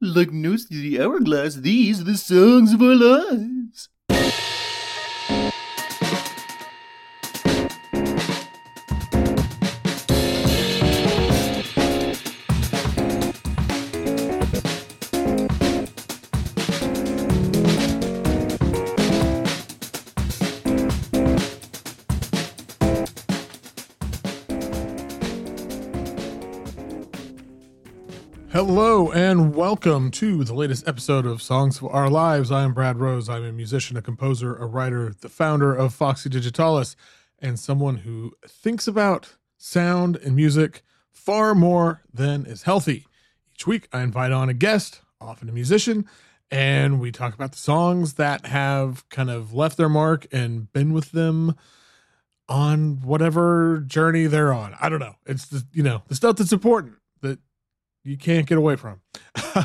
Like notes to the hourglass, these are the songs of our lives. And welcome to the latest episode of Songs for Our Lives. I am Brad Rose. I'm a musician, a composer, a writer, the founder of Foxy Digitalis, and someone who thinks about sound and music far more than is healthy. Each week, I invite on a guest, often a musician, and we talk about the songs that have kind of left their mark and been with them on whatever journey they're on. I don't know. It's the, you know, the stuff that's important you can't get away from.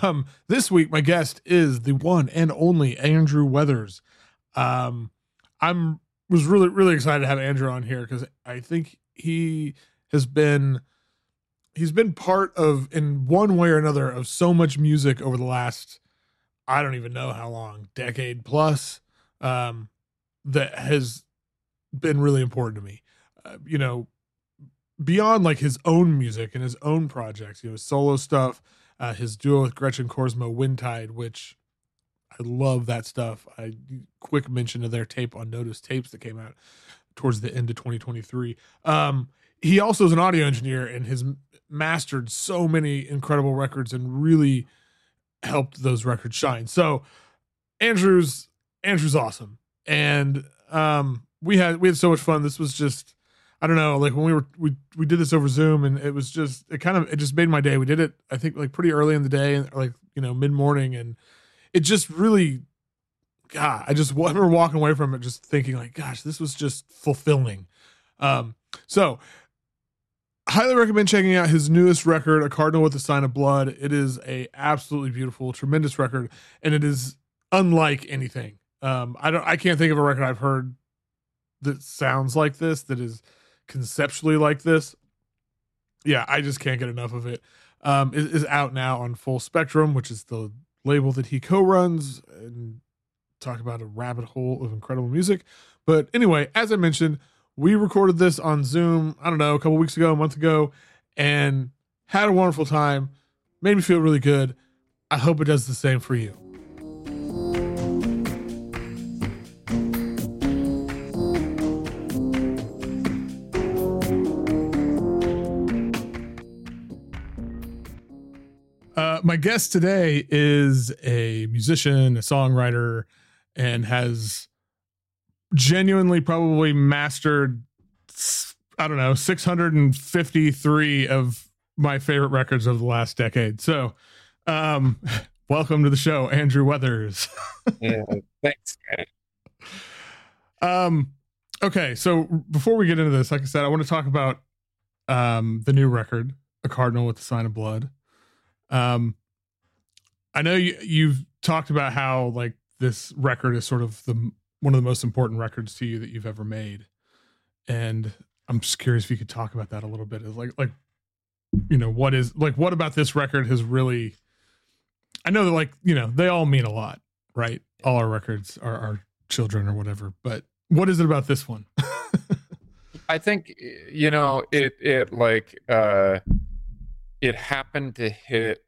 Um, this week, my guest is the one and only Andrew Weathers. Um, I'm was really really excited to have Andrew on here because I think he has been he's been part of in one way or another of so much music over the last I don't even know how long decade plus um, that has been really important to me. Uh, you know, beyond like his own music and his own projects, you know, his solo stuff, uh, his duo with Gretchen Korsmo, Windtide, which I love that stuff. I quick mention of their tape on Notice Tapes that came out towards the end of 2023. Um, he also is an audio engineer and has mastered so many incredible records and really helped those records shine. So Andrew's Andrew's awesome. And um we had we had so much fun. This was just I don't know, like when we were we we did this over Zoom and it was just it kind of it just made my day. We did it I think like pretty early in the day and like, you know, mid-morning and it just really God, I just I remember walking away from it just thinking like, gosh, this was just fulfilling. Um so highly recommend checking out his newest record, A Cardinal with a Sign of Blood. It is a absolutely beautiful, tremendous record, and it is unlike anything. Um, I don't, I can't think of a record I've heard that sounds like this, that is conceptually like this. Yeah, I just can't get enough of it. Um, it is out now on Full Spectrum, which is the label that he co-runs, and talk about a rabbit hole of incredible music. But anyway, as I mentioned, we recorded this on Zoom, I don't know, a couple weeks ago, a month ago, and had a wonderful time. Made me feel really good. I hope it does the same for you. My guest today is a musician, a songwriter, and has genuinely probably mastered I don't know 653 of my favorite records of the last decade. So, um, welcome to the show, Andrew Weathers. yeah, thanks. Um, okay, so before we get into this, like I said, I want to talk about um the new record, A Cardinal with the Sign of Blood. Um, I know you you've talked about how like this record is sort of the one of the most important records to you that you've ever made. And I'm just curious if you could talk about that a little bit. Is Like, like, you know, what is like, what about this record has really, I know that like, you know, they all mean a lot, right? All our records are our children or whatever, but what is it about this one? I think, you know, it, it like, uh, it happened to hit,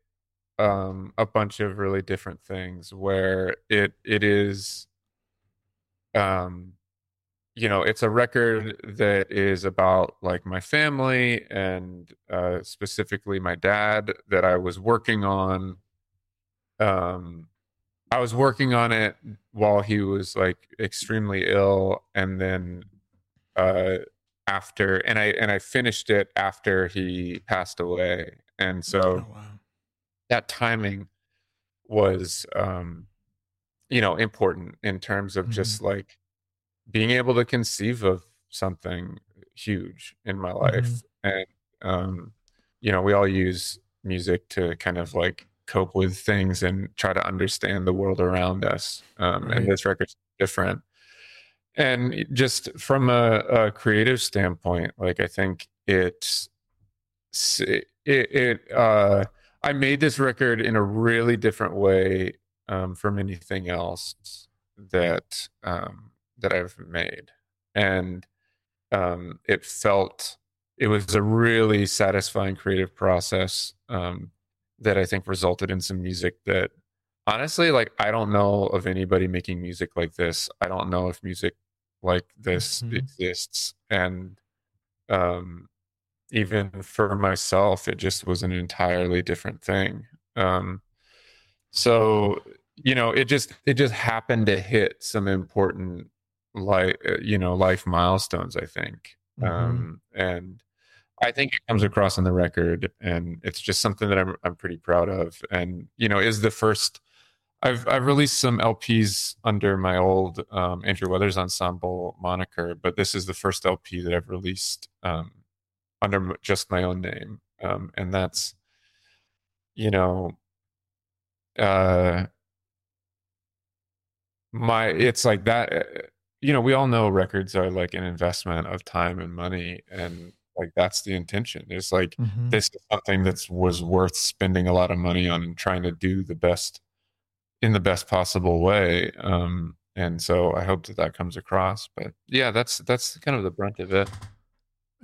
um, a bunch of really different things where it, it is, um you know it's a record that is about like my family and uh specifically my dad that i was working on um i was working on it while he was like extremely ill and then uh after and i and i finished it after he passed away and so oh, wow. That timing was um you know important in terms of just Mm-hmm. like being able to conceive of something huge in my life and um you know we all use music to kind of like cope with things and try to understand the world around us um Right. and this record's different and just from a, a creative standpoint like i think it's it, it uh I made this record in a really different way um, from anything else that um, that I've made, and um, it felt it was a really satisfying creative process um, that I think resulted in some music that honestly, like I don't know of anybody making music like this. I don't know if music like this Mhm. exists, and um, even for myself, it just was an entirely different thing. Um, so you know, it just it just happened to hit some important like you know life milestones. I think, Mhm. um, and I think it comes across on the record, and it's just something that I'm I'm pretty proud of. And you know, is the first. I've I've released some LPs under my old um, Andrew Weathers Ensemble moniker, but this is the first LP that I've released um, under just my own name, um, and that's you know, uh, my it's like that. uh, You know, we all know records are like an investment of time and money, and like that's the intention. It's like Mhm. this is something that's was worth spending a lot of money on trying to do the best in the best possible way um and so i hope that that comes across but yeah that's that's kind of the brunt of it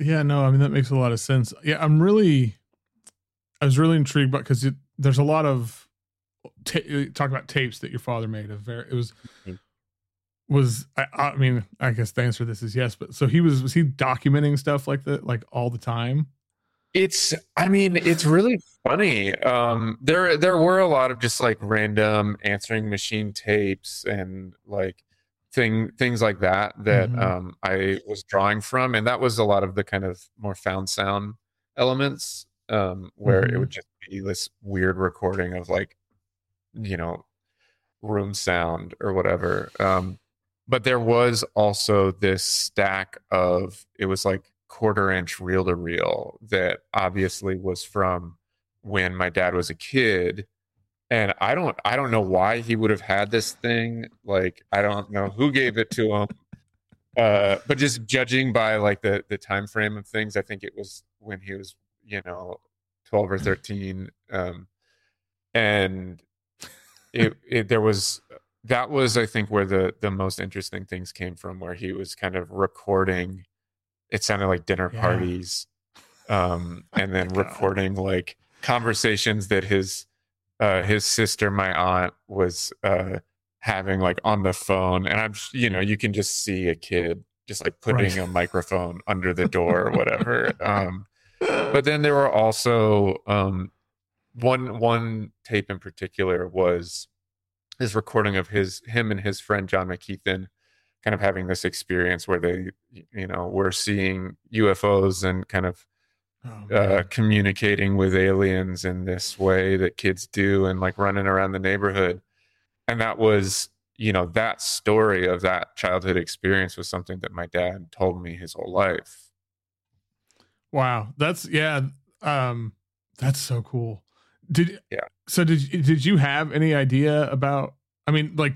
Yeah, no, I mean that makes a lot of sense. Yeah, I'm really, I was really intrigued, but because there's a lot of ta- uh, talk about tapes that your father made. Of very, it was, Mhm. was I, I mean, I guess the answer to this is yes. But so he was, was he documenting stuff like that, like all the time? it's i mean it's really funny um there there were a lot of just like random answering machine tapes and like thing things like that that Mhm. um i was drawing from and that was a lot of the kind of more found sound elements um where it Mhm. would just be this weird recording of like you know room sound or whatever um but there was also this stack of it was like quarter inch reel to reel that obviously was from when my dad was a kid and i don't i don't know why he would have had this thing like i don't know who gave it to him uh but just judging by like the the time frame of things i think it was when he was you know 12 or 13 um and it, it there was that was i think where the the most interesting things came from where he was kind of recording it sounded like dinner Yeah. parties um and then God. recording like conversations that his uh his sister my aunt was uh having like on the phone and i'm you know you can just see a kid just like putting Right. a microphone under the door or whatever um but then there were also um one one tape in particular was his recording of his him and his friend John McKeithen kind of having this experience where they you know were seeing UFOs and kind of Oh, uh, communicating with aliens in this way that kids do and like running around the neighborhood and that was you know that story of that childhood experience was something that my dad told me his whole life wow, that's yeah, um, that's so cool. Did Yeah. So did did you have any idea about? I mean, like,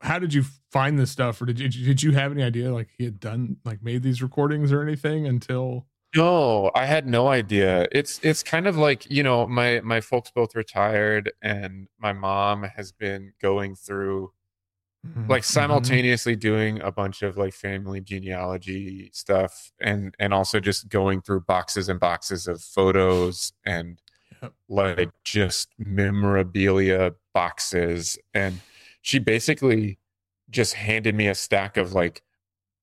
how did you find this stuff, or did you did you have any idea like he had done like made these recordings or anything until? No, I had no idea. It's it's kind of like, you know, my my folks both retired and my mom has been going through like Mhm. simultaneously doing a bunch of like family genealogy stuff and and also just going through boxes and boxes of photos and Yep. like just memorabilia boxes and she basically just handed me a stack of like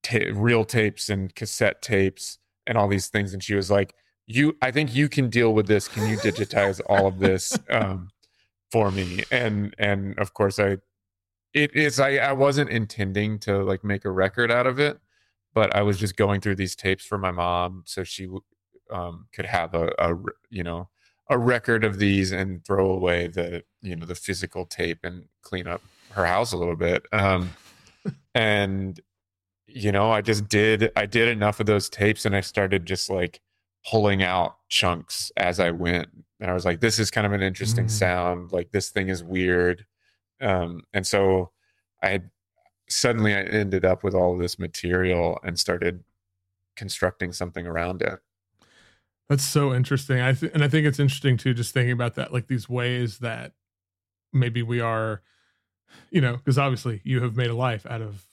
ta- real tapes and cassette tapes and all these things and she was like you i think you can deal with this. Can you digitize all of this um, for me? And and of course i it is I, I wasn't intending to like make a record out of it but i was just going through these tapes for my mom so she um, could have a you know a record of these and throw away the you know the physical tape and clean up her house a little bit um, and you know i just did i did enough of those tapes and i started just like pulling out chunks as i went and i was like this is kind of an interesting Mm. sound like this thing is weird um and so i suddenly i ended up with all this material and started constructing something around it That's so interesting. I th- and I think it's interesting too, just thinking about that, like these ways that maybe we are, you know, because obviously you have made a life out of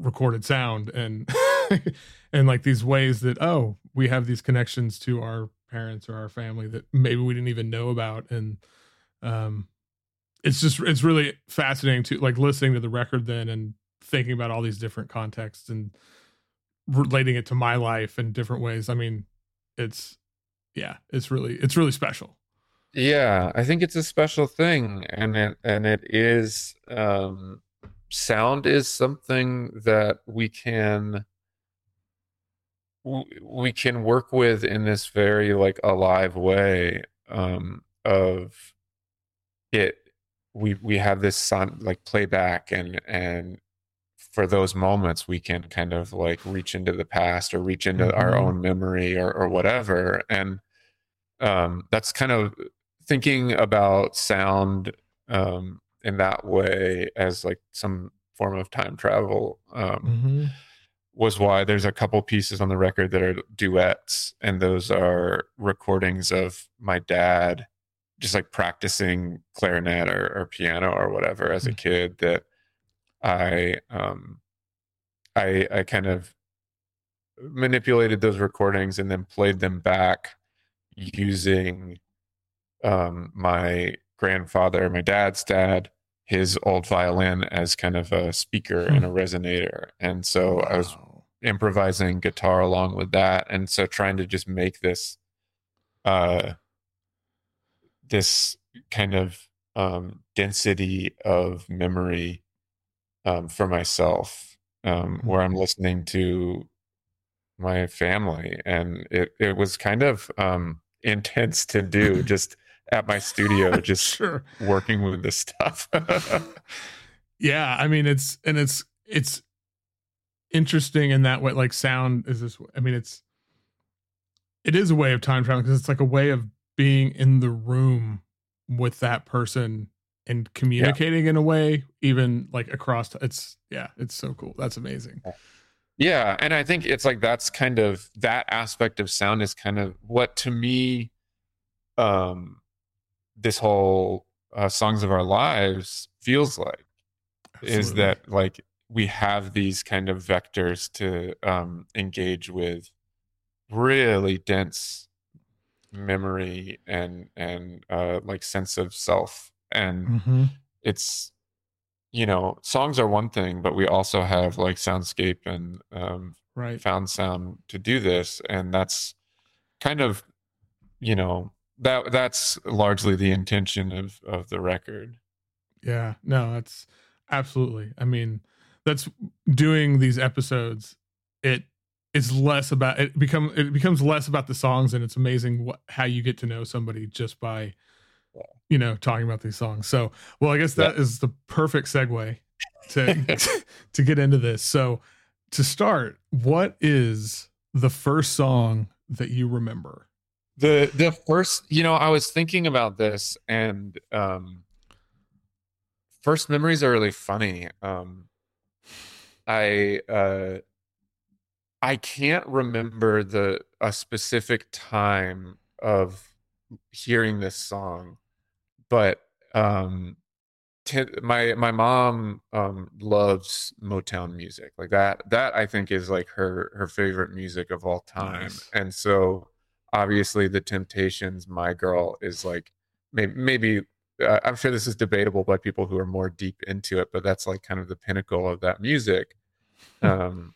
recorded sound and and like these ways that oh we have these connections to our parents or our family that maybe we didn't even know about. And um it's just it's really fascinating to like listening to the record then and thinking about all these different contexts and relating it to my life in different ways. I mean it's yeah it's really it's really special. Yeah i think it's a special thing and it and it is um sound is something that we can we can work with in this very like alive way um of it we we have this sound like playback and and for those moments we can kind of like reach into the past or reach into mm-hmm. our own memory or or whatever and um that's kind of thinking about sound um in that way as like some form of time travel um, mm-hmm. was why there's a couple pieces on the record that are duets and those are recordings of my dad just like practicing clarinet or, or piano or whatever as a mm. kid that i um i i kind of manipulated those recordings and then played them back using um my grandfather my dad's dad his old violin as kind of a speaker and a hmm. resonator. And so wow. I was improvising guitar along with that. And so trying to just make this uh this kind of um density of memory um for myself um mm-hmm. where I'm listening to my family and it it was kind of um intense to do just at my studio just sure. working with this stuff. yeah, I mean it's and it's it's interesting in that way like sound is this I mean it's it is a way of time traveling because it's like a way of being in the room with that person and communicating yeah. in a way even like across it's yeah it's so cool that's amazing yeah and i think it's like that's kind of that aspect of sound is kind of what to me um this whole uh, songs of our lives feels like Absolutely. is that like we have these kind of vectors to um, engage with really dense memory and and uh, like sense of self and mm-hmm. it's you know songs are one thing but we also have like soundscape and um, right found sound to do this and that's kind of you know that that's largely the intention of of the record. Yeah no that's absolutely i mean that's doing these episodes it is less about it become it becomes less about the songs and it's amazing what how you get to know somebody just by you know talking about these songs. So well i guess that yeah. is the perfect segue to to get into this. So to start what is the first song that you remember the the first you know i was thinking about this and um first memories are really funny. Um i uh i can't remember the a specific time of hearing this song but um t- my my mom um loves motown music. Like that that i think is like her her favorite music of all time. Nice. and so obviously the temptations my girl is like maybe maybe uh, i'm sure this is debatable by people who are more deep into it but that's like kind of the pinnacle of that music hmm. um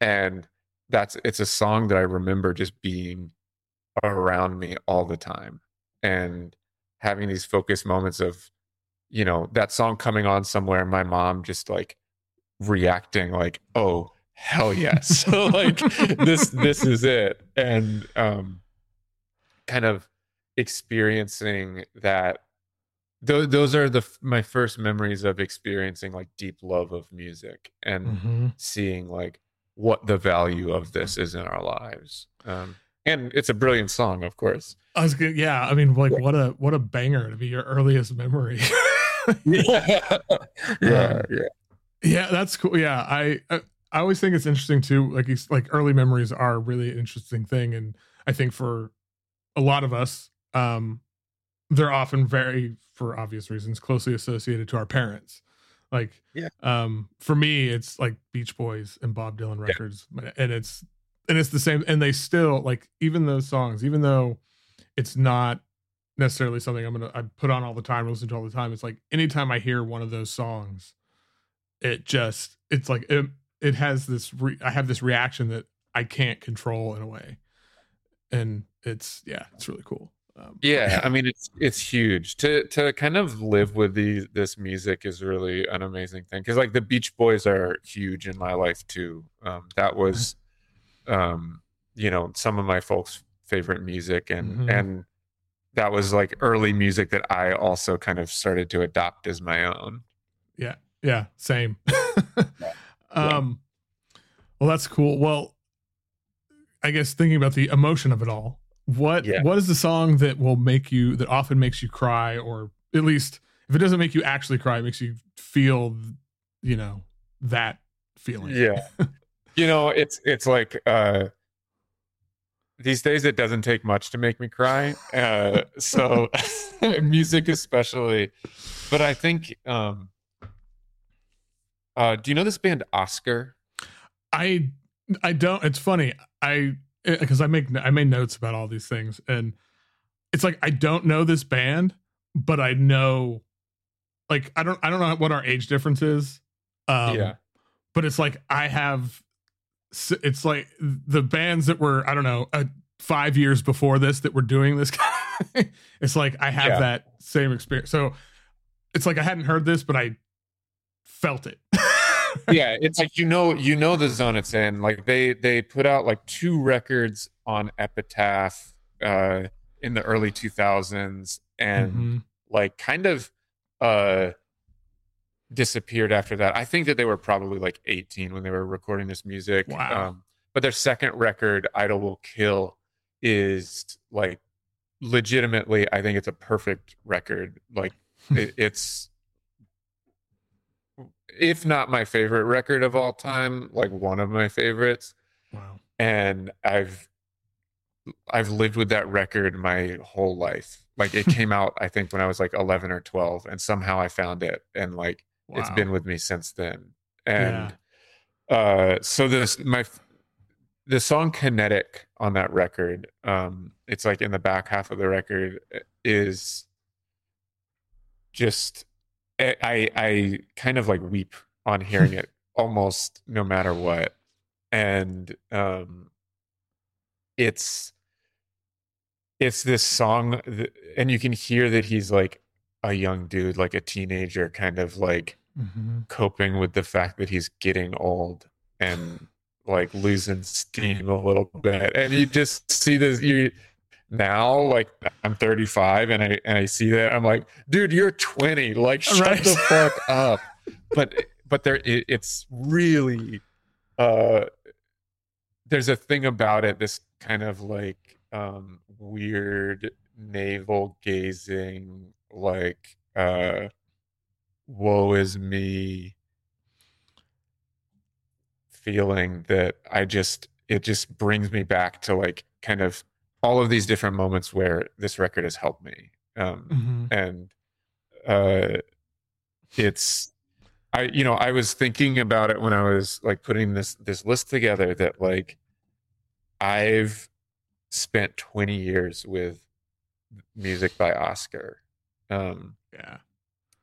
and that's it's a song that i remember just being around me all the time and having these focused moments of you know that song coming on somewhere and my mom just like reacting like oh hell yes so like this this is it and um kind of experiencing that those those are the my first memories of experiencing like deep love of music and mm-hmm. seeing like what the value of this is in our lives um and it's a brilliant song of course. I was good yeah i mean like what a what a banger to be your earliest memory. Yeah yeah um, yeah. yeah that's cool yeah I, I i always think it's interesting too like like early memories are really interesting thing and i think for a lot of us, um, they're often very, for obvious reasons, closely associated to our parents. Like, Yeah. um, for me, it's like Beach Boys and Bob Dylan Yeah. records, and it's and it's the same. And they still like even those songs, even though it's not necessarily something I'm gonna I put on all the time, listen to all the time. It's like anytime I hear one of those songs, it just it's like it, it has this re- I have this reaction that I can't control in a way, and it's yeah, it's really cool. Um, Yeah, I mean it's it's huge to to kind of live with these this music is really an amazing thing because like the Beach Boys are huge in my life too. Um, that was, um, you know, some of my folks' favorite music, and Mhm. and that was like early music that I also kind of started to adopt as my own. Yeah, yeah, same. um well that's cool. Well, I guess thinking about the emotion of it all, what Yeah. what is the song that will make you that often makes you cry or at least if it doesn't make you actually cry, it makes you feel you know that feeling. Yeah. you know, it's it's like uh these days it doesn't take much to make me cry. Uh so music especially. But I think um uh do you know this band Osker? I I don't. It's funny. I because I make I made notes about all these things, and it's like I don't know this band, but I know, like I don't I don't know what our age difference is. Um, Yeah. But it's like I have. It's like the bands that were I don't know uh, five years before this that were doing this. it's like I have Yeah. that same experience. So it's like I hadn't heard this, but I felt it. yeah, it's like you know you know the zone it's in. Like they they put out like two records on Epitaph uh in the early 2000s and Mhm. like kind of uh disappeared after that. I think that they were probably like 18 when they were recording this music. Wow. Um but their second record, Idle Will Kill, is like legitimately, I think it's a perfect record. Like it, it's if not my favorite record of all time, like one of my favorites Wow. and I've I've lived with that record my whole life. Like it came out I think when I was like 11 or 12 and somehow I found it and like it's been with me since then. And uh so this my the song kinetic on that record um it's like in the back half of the record uh, is just I I, I kind of like weep on hearing it almost no matter what and um it's it's this song th- and you can hear that he's like a young dude like a teenager kind of like Mhm. coping with the fact that he's getting old and like losing steam a little bit and you just see this you now like i'm 35 and i and i see that i'm like dude you're 20 like shut Right. the fuck up but but there it, it's really uh there's a thing about it this kind of like um weird navel gazing like uh woe is me feeling that I just it just brings me back to like kind of all of these different moments where this record has helped me. Um Mhm. and uh it's I you know I was thinking about it when I was like putting this this list together that like I've spent 20 years with music by Osker. Um Yeah.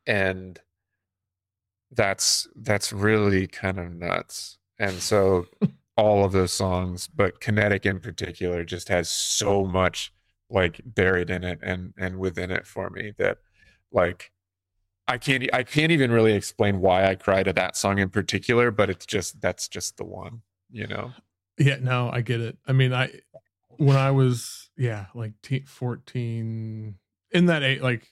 and that's that's really kind of nuts and so all of those songs but kinetic in particular just has so much like buried in it and and within it for me that like i can't i can't even really explain why i cried to that song in particular but it's just that's just the one you know Yeah, no, I get it. I mean, I when I was yeah, like te- 14 in that eight like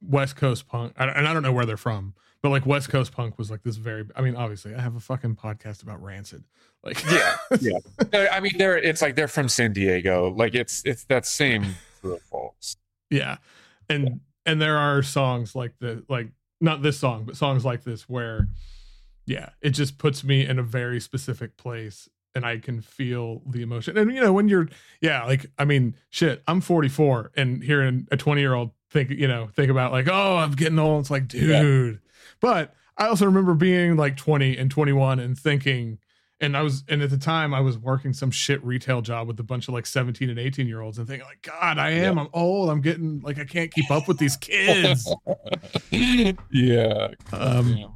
West Coast punk, and I don't know where they're from, but like West Coast punk was like this very. I mean, obviously, I have a fucking podcast about Rancid. Like, Yeah, yeah. They're- i mean they're it's like they're from san diego like it's it's that same group of folks yeah, and and there are songs like the like not this song, but songs like this where, yeah, it just puts me in a very specific place and I can feel the emotion. And you know, when you're yeah, like I mean, shit, I'm 44 and hearing a 20 year old think, you know, think about like, oh, I'm getting old. It's like, dude. Yeah. But I also remember being like 20 and 21 and thinking, and I was, and at the time I was working some shit retail job with a bunch of like 17 and 18 year olds and thinking like, God, I am, yeah. I'm old. I'm getting like, I can't keep up with these kids. yeah. Um, yeah.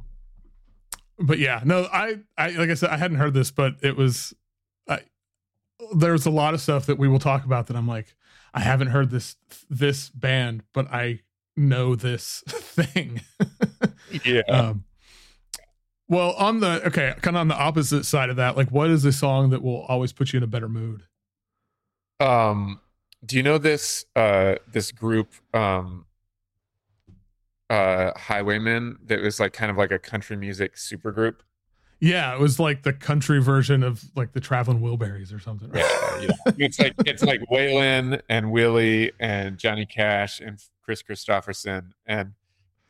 But yeah, no, I, I, like I said, I hadn't heard this, but it was, I, there's a lot of stuff that we will talk about that I'm like, I haven't heard this, this band, but I know this thing. yeah. Um, well, on the okay, kind of on the opposite side of that, like what is a song that will always put you in a better mood? Um, do you know this uh this group um uh Highwaymen that was like kind of like a country music super group? Yeah, it was like the country version of like the Traveling Wilburys or something. Right? Yeah, yeah. it's like it's like Waylon and Willie and Johnny Cash and Kris Kristofferson and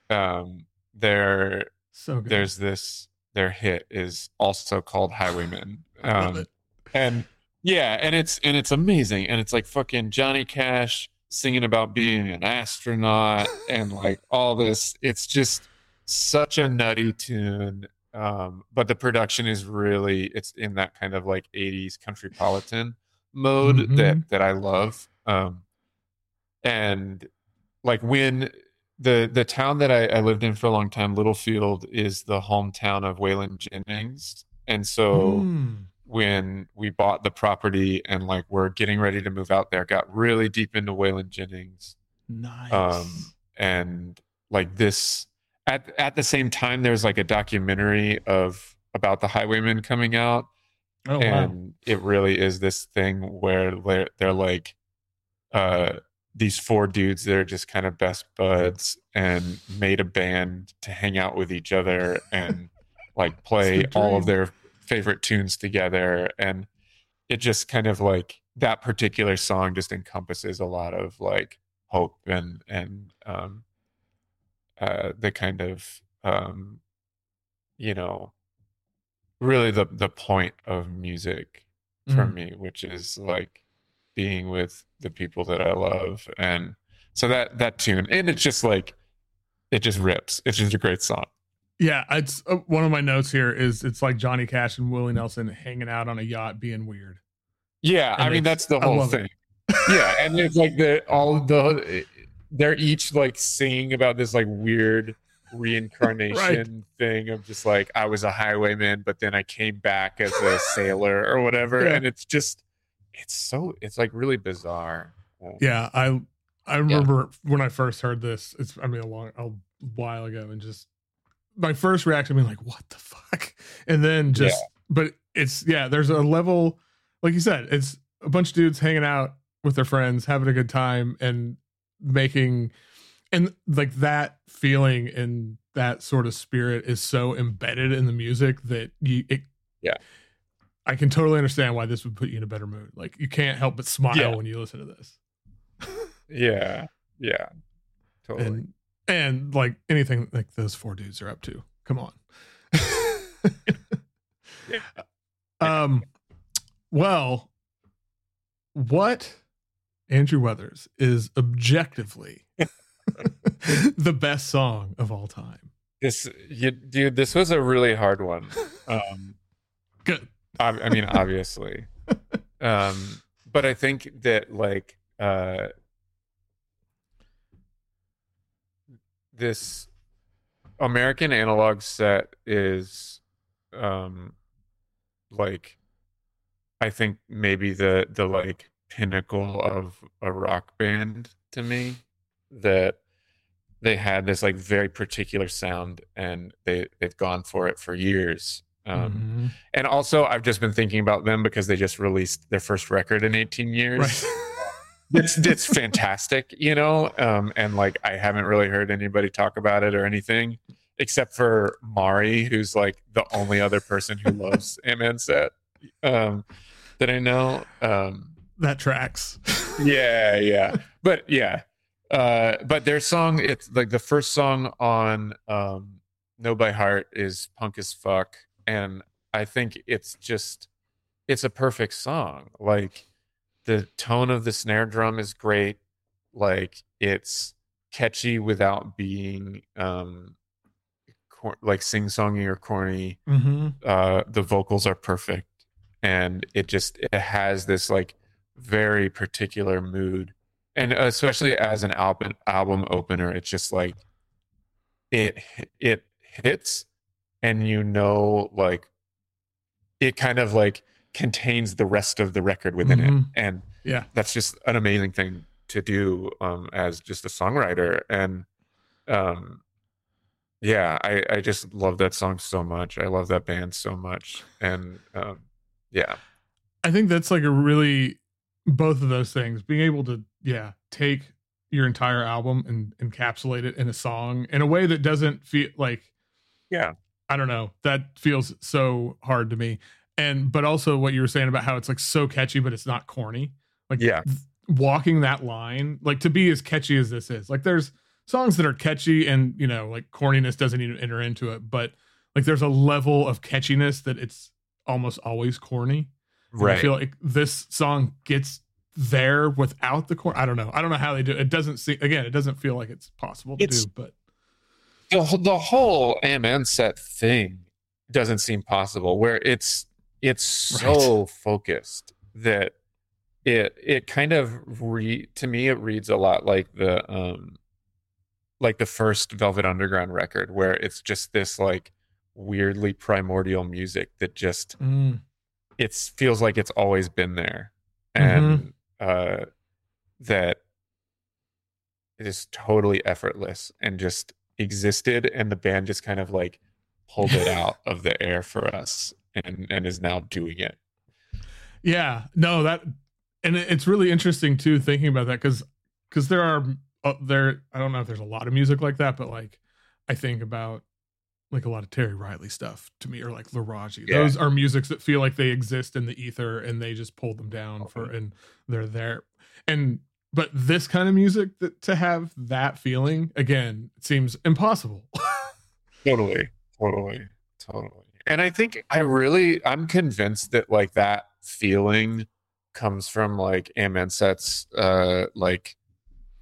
um they're so good. there's this their hit is also called Highwaymen. Um, and yeah, and it's and it's amazing. And it's like fucking Johnny Cash singing about being an astronaut and like all this. It's just such a nutty tune. Um, but the production is really it's in that kind of like 80s countrypolitan mode mm-hmm. that that I love. Um, and like when the the town that I, I, lived in for a long time, Littlefield, is the hometown of Waylon Jennings, and so mm. when we bought the property and like we're getting ready to move out there, got really deep into Waylon Jennings. Nice. Um, and like this at at the same time, there's like a documentary of about the Highwaymen coming out, oh, and wow. it really is this thing where they're, they're like uh these four dudes that are just kind of best buds and made a band to hang out with each other and like play all of their favorite tunes together. And it just kind of like that particular song just encompasses a lot of like hope and and um uh the kind of um you know really the the point of music for mm. me which is like being with the people that I love. And so that that tune, and it's just like it just rips. It's just a great song. Yeah, it's uh, one of my notes here is it's like Johnny Cash and Willie Nelson hanging out on a yacht being weird. Yeah, and I mean that's the whole thing. yeah, and it's like the all the they're each like singing about this like weird reincarnation right. thing of just like I was a highwayman, but then I came back as a sailor or whatever, yeah. and it's just it's so it's like really bizarre. Um, yeah, I I remember yeah. when I first heard this. It's I mean a long a while ago, and just my first reaction being like, "What the fuck?" And then just, yeah. but it's yeah. There's a level, like you said, it's a bunch of dudes hanging out with their friends, having a good time, and making, and like that feeling and that sort of spirit is so embedded in the music that you it yeah I can totally understand why this would put you in a better mood. Like you can't help but smile yeah. when you listen to this. yeah. Yeah. Totally. And, and like anything like those four dudes are up to. Come on. yeah. Um well, what Andrew Weathers is objectively the best song of all time. This you, dude, this was a really hard one. Um good I mean, obviously. um, but I think that like uh, this American analog set is um, like I think maybe the the like pinnacle of a rock band to me that they had this like very particular sound and they they've gone for it for years um, mm-hmm. And also, I've just been thinking about them because they just released their first record in 18 years. Right. it's it's fantastic, you know. Um, and like, I haven't really heard anybody talk about it or anything, except for Mari, who's like the only other person who loves MN Set um, that I know. Um, that tracks. yeah, yeah, but yeah, uh, but their song, it's like the first song on um, "Know by Heart" is punk as fuck and I think it's just it's a perfect song. Like the tone of the snare drum is great. Like it's catchy without being um cor- like sing songy or corny. Mm-hmm. Uh the vocals are perfect and it just it has this like very particular mood. And especially as an album album opener it's just like it it hits and you know like it kind of like contains the rest of the record within it. Mhm. and Yeah. that's just an amazing thing to do um as just a songwriter. And um yeah i i just love that song so much. I love that band so much. And um yeah. I think that's like a really both of those things being able to yeah take your entire album and encapsulate it in a song in a way that doesn't feel like Yeah. I don't know that feels so hard to me and but also what you were saying about how it's like so catchy but it's not corny like Yeah. walking that line like to be as catchy as this is like there's songs that are catchy and you know like corniness doesn't even enter into it but like there's a level of catchiness that it's almost always corny and I feel like this song gets there without the core. I don't know. I don't know how they do it. It doesn't seem again, it doesn't feel like it's possible to It's- do, but the, the whole amen set thing doesn't seem possible where it's it's so focused that it it kind of re to me it reads a lot like the um like the first velvet underground record where it's just this like weirdly primordial music that just mm, it feels like it's always been there. And uh that it is totally effortless and just existed and the band just kind of like pulled it out of the air for us and and is now doing it. Yeah, no, that and it's really interesting too thinking about that because because there are uh, there I don't know if there's a lot of music like that, but like I think about like a lot of Terry Riley stuff to me or like Laraji. Yeah. Those are musics that feel like they exist in the ether and they just pulled them down for and they're there. And but this kind of music that to have that feeling again seems impossible. totally totally totally and i think i really i'm convinced that like that feeling comes from like amen sets uh like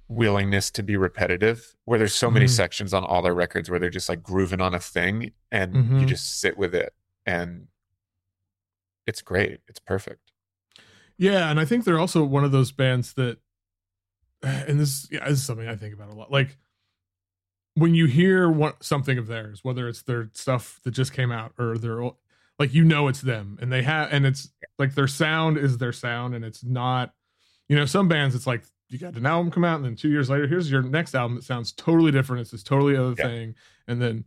willingness to be repetitive where there's so many Mhm. sections on all their records where they're just like grooving on a thing and you Mhm. just sit with it and it's great it's perfect Yeah, and I think they're also one of those bands that, and this, yeah, this is something I think about a lot. Like when you hear what something of theirs, whether it's their stuff that just came out or their, like you know it's them, and they have, and it's like their sound is their sound, and it's not, you know, some bands it's like you got an album come out, and then two years later, here's your next album that sounds totally different. It's this totally other Yeah. thing, and then,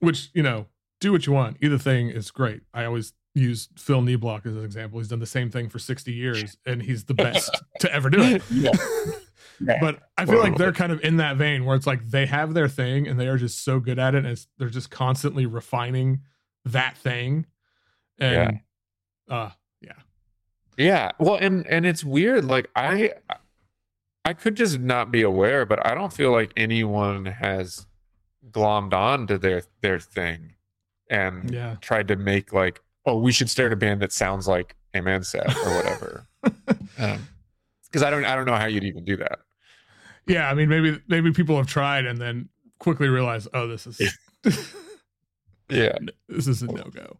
which you know, do what you want. Either thing is great. I always use Phill Niblock as an example. He's done the same thing for 60 years and he's the best to ever do it. Yeah. But I feel like they're kind of in that vein where it's like they have their thing and they are just so good at it. And it's, they're just constantly refining that thing. And uh yeah. Yeah. Well, and and it's weird. Like I I could just not be aware, but I don't feel like anyone has glommed on to their their thing and Yeah. tried to make like, oh, we should start a band that sounds like Amen Set or whatever. um, because I don't I don't know how you'd even do that. Yeah. I mean maybe maybe people have tried and then quickly realize, oh, this is Yeah. this is a no-go.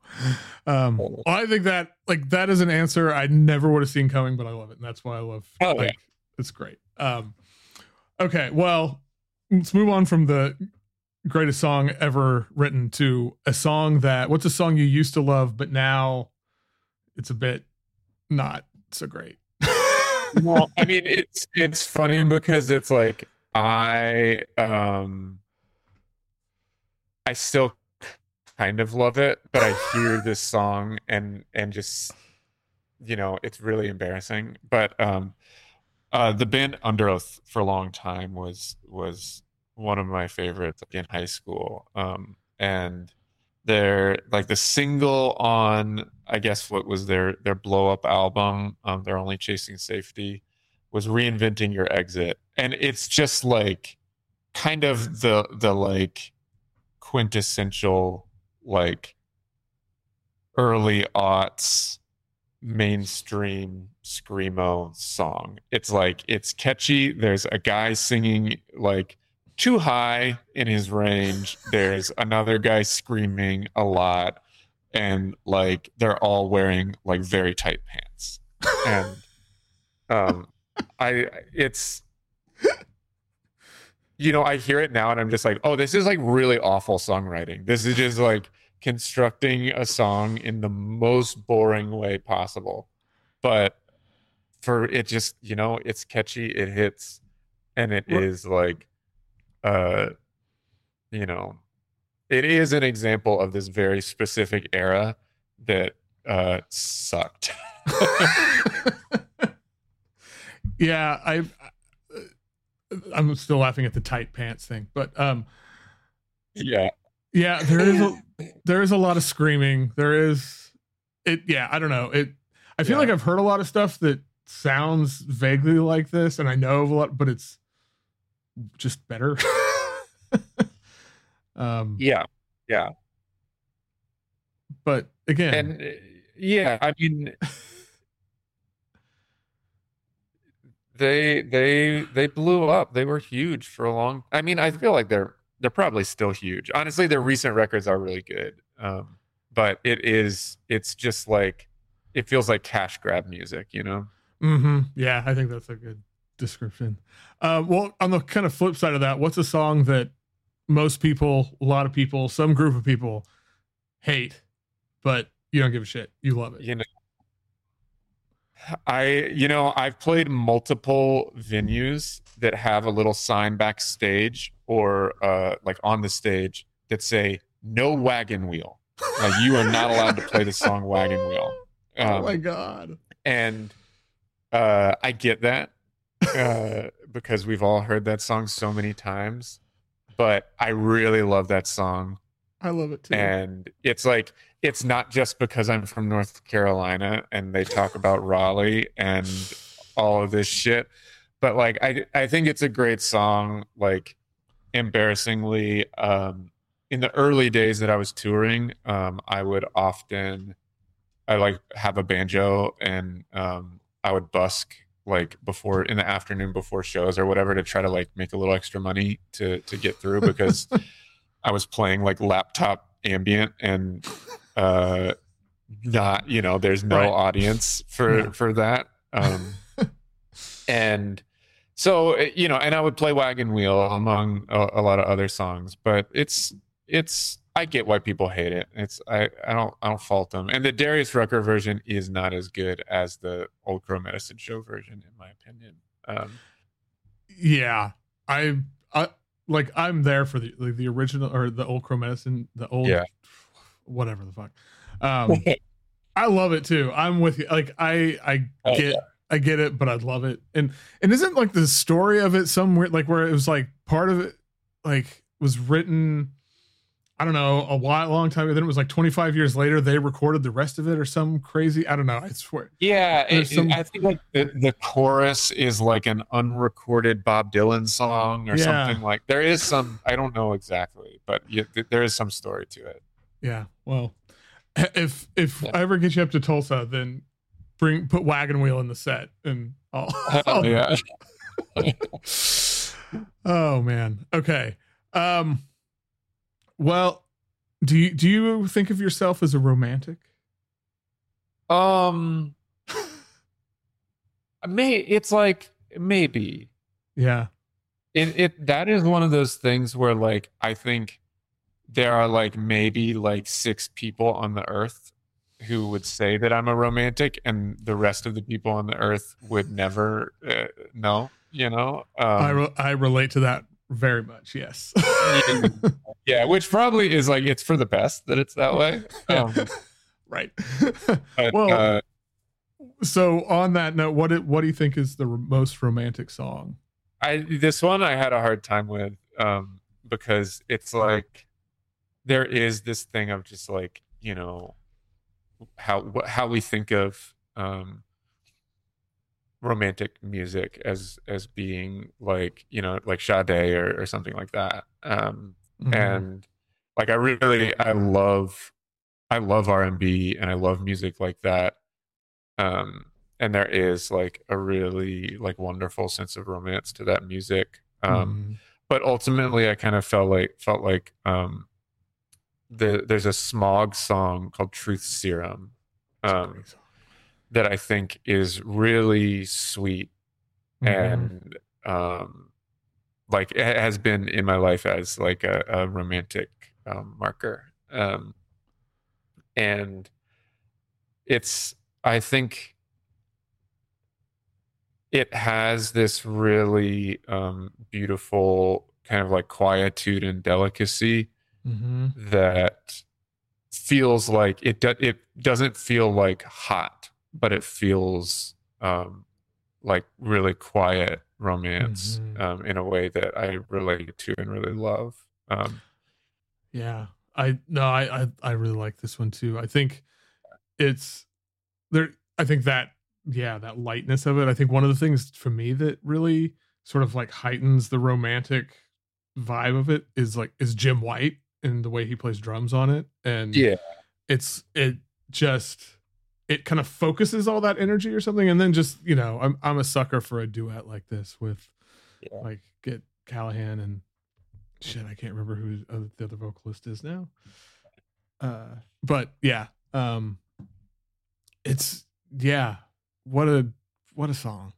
Um well, I think that like that is an answer I never would have seen coming, but I love it. And that's why I love Oh, like it's great. Um okay, well, let's move on from the greatest song ever written to a song that what's a song you used to love, but now it's a bit not so great. well, I mean, it's it's funny because it's like I um I still kind of love it, but I hear this song and and just you know, it's really embarrassing. But um uh the band Underoath for a long time was was one of my favorites in high school. Um and their like the single on I guess what was their their blow up album, um, they're only chasing safety, was reinventing your exit. And it's just like kind of the the like quintessential like early aughts mainstream screamo song. It's like it's catchy. There's a guy singing like too high in his range. There's another guy screaming a lot, and like they're all wearing like very tight pants. And um, I it's you know I hear it now and I'm just like, oh, this is like really awful songwriting. This is just like constructing a song in the most boring way possible. But for it just, you know, it's catchy, it hits, and it Right. is like uh you know, it is an example of this very specific era that uh sucked. yeah, I I'm still laughing at the tight pants thing, but um yeah. yeah, there is a there is a lot of screaming. There is it yeah, I don't know. It I feel Yeah. like I've heard a lot of stuff that sounds vaguely like this and I know of a lot but it's just better. um Yeah. Yeah. but again, And uh, yeah, I mean they they they blew up. They were huge for a long I mean, I feel like they're they're probably still huge. Honestly, their recent records are really good. Um but it is it's just like it feels like cash grab music, you know? Hmm Yeah, I think that's a good description. Uh, well, on the kind of flip side of that, what's a song that most people, a lot of people, some group of people hate, but you don't give a shit. You love it. you know i you know i've played multiple venues that have a little sign backstage or uh like on the stage that say no wagon wheel like you are not allowed to play the song wagon wheel oh um, my god. and uh i get that uh because we've all heard that song so many times but i really love that song I love it too. and it's like it's not just because I'm from North Carolina and they talk about Raleigh and all of this shit, but like I I think it's a great song. Like embarrassingly, um, in the early days that I was touring, um, I would often I like have a banjo and um, I would busk like before in the afternoon before shows or whatever to try to like make a little extra money to to get through because I was playing like laptop ambient and uh not you know there's no Right. audience for Yeah. for that um and so uh, you know and I would play Wagon Wheel among a, a lot of other songs but it's it's I get why people hate it it's I I don't I don't fault them and the Darius Rucker version is not as good as the Old Crow Medicine Show version in my opinion um yeah, I, I like I'm there for the like the original or the old Crow Medicine, the old, Yeah. whatever the fuck. Um, I love it too. I'm with you. Like I, I Oh, get, I get it, but I love it. And and isn't like the story of it somewhere like where it was like part of it like was written. I don't know a while, long time ago. Then it was like 25 years later they recorded the rest of it or some crazy. I don't know. I swear. Yeah, it- some- I think like the, the chorus is like an unrecorded Bob Dylan song or Yeah. something like. There is some, I don't know exactly, but y th- there is some story to it. Yeah. Well, if if Yeah. I ever get you up to Tulsa, then bring put wagon wheel in the set and I'll. I'll- yeah, oh man. Okay. Um. Well, do you do you think of yourself as a romantic? um, may it's like maybe Yeah. it it that is one of those things where like I think there are like maybe like six people on the earth who would say that I'm a romantic, and the rest of the people on the earth would never uh, know. You know, um, I re- I relate to that very much. Yes. yeah, which probably is like it's for the best that it's that way. Um, right. but, Well- uh, so on that note, what it, what do you think is the most romantic song? I this one I had a hard time with um, because it's like there is this thing of just like you know how how we think of um, romantic music as as being like you know like Sade or, or something like that. Um, Mhm. and like I really I love I love R and B and I love music like that. um and there is like a really like wonderful sense of romance to that music um Mhm. but ultimately i kind of felt like felt like um the there's a smog song called truth serum um. That i think is really sweet Mhm. and um like it has been in my life as like a, a romantic um, marker um and it's i think it has this really um beautiful kind of like quietude and delicacy Mhm. that feels like it do, it doesn't feel like hot but it feels um like really quiet romance Mhm. um in a way that I relate to and really love um Yeah. I no, I, I I really like this one too. I think it's there I think that yeah, that lightness of it. I think one of the things for me that really sort of like heightens the romantic vibe of it is like is Jim White and the way he plays drums on it. And yeah it's it just it kind of focuses all that energy or something and then just you know i'm i'm a sucker for a duet like this with Yeah. like get callahan and shit i can't remember who the other vocalist is now. Uh but yeah um it's yeah what a what a song.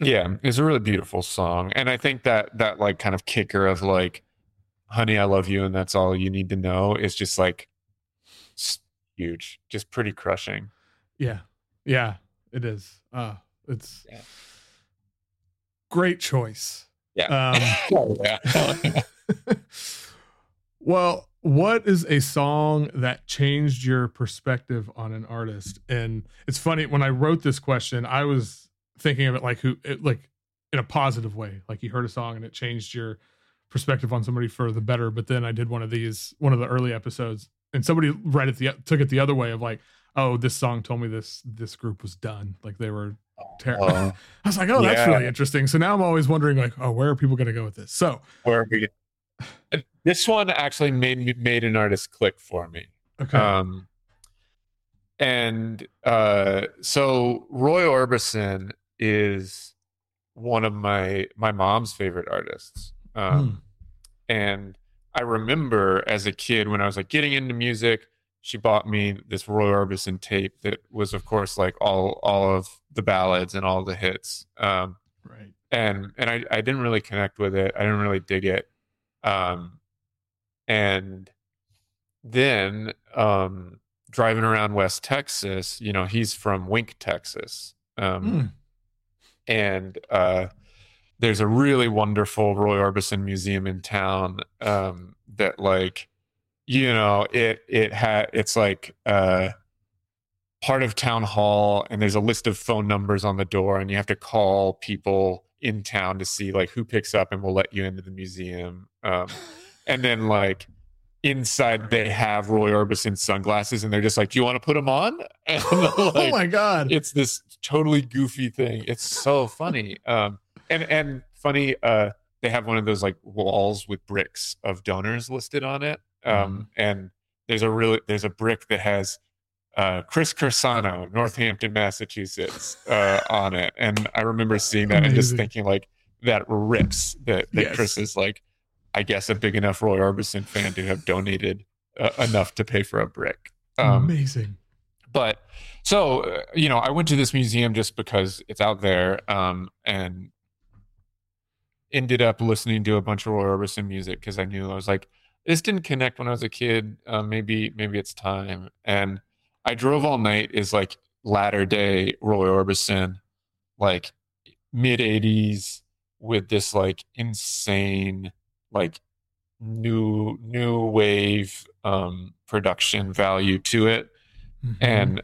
Yeah it's a really beautiful song and I think that that like kind of kicker of like honey I love you and that's all you need to know is just like huge just pretty crushing yeah yeah it is uh it's Yeah. great choice yeah um yeah well, what is a song that changed your perspective on an artist? And it's funny when I wrote this question, I was thinking of it like who, it, like in a positive way, like you heard a song and it changed your perspective on somebody for the better. But then I did one of these, one of the early episodes, and somebody read it the took it the other way of like, oh, this song told me this this group was done, like they were terrible. Uh, I was like, oh, that's yeah. really interesting. So now I'm always wondering, like, oh, where are people going to go with this? So, where are we this one actually made me made an artist click for me okay, Um, and uh, so Roy Orbison is one of my my mom's favorite artists. Um, And I remember as a kid when I was like getting into music, she bought me this Roy Orbison tape that was, of course, like all all of the ballads and all the hits. Um, right, and and I, I didn't really connect with it. I didn't really dig it. Um, and then um, driving around West Texas, you know, he's from Wink, Texas, um, Mm. and uh, there's a really wonderful Roy Orbison museum in town um, that, like, you know, it it had it's like. Uh, part of town hall and there's a list of phone numbers on the door and you have to call people in town to see like who picks up and will let you into the museum um, and then like inside they have roy orbison sunglasses and they're just like do you want to put them on? And oh my god, it's this totally goofy thing. It's so funny um and and funny uh they have one of those like walls with bricks of donors listed on it um and there's a really there's a brick that has uh, Chris Corsano, Northampton, Massachusetts, uh, on it, and I remember seeing that and just thinking like that rips that, that Yes. Chris is like, I guess a big enough Roy Orbison fan to have donated uh, enough to pay for a brick. Um, amazing. but so uh, you know i went to this museum just because it's out there um and ended up listening to a bunch of roy orbison music because i knew i was like this didn't connect when i was a kid uh, maybe maybe it's time. And i drove all night is like latter day roy orbison like mid 80s with this like insane like new new wave um production value to it. Mhm. and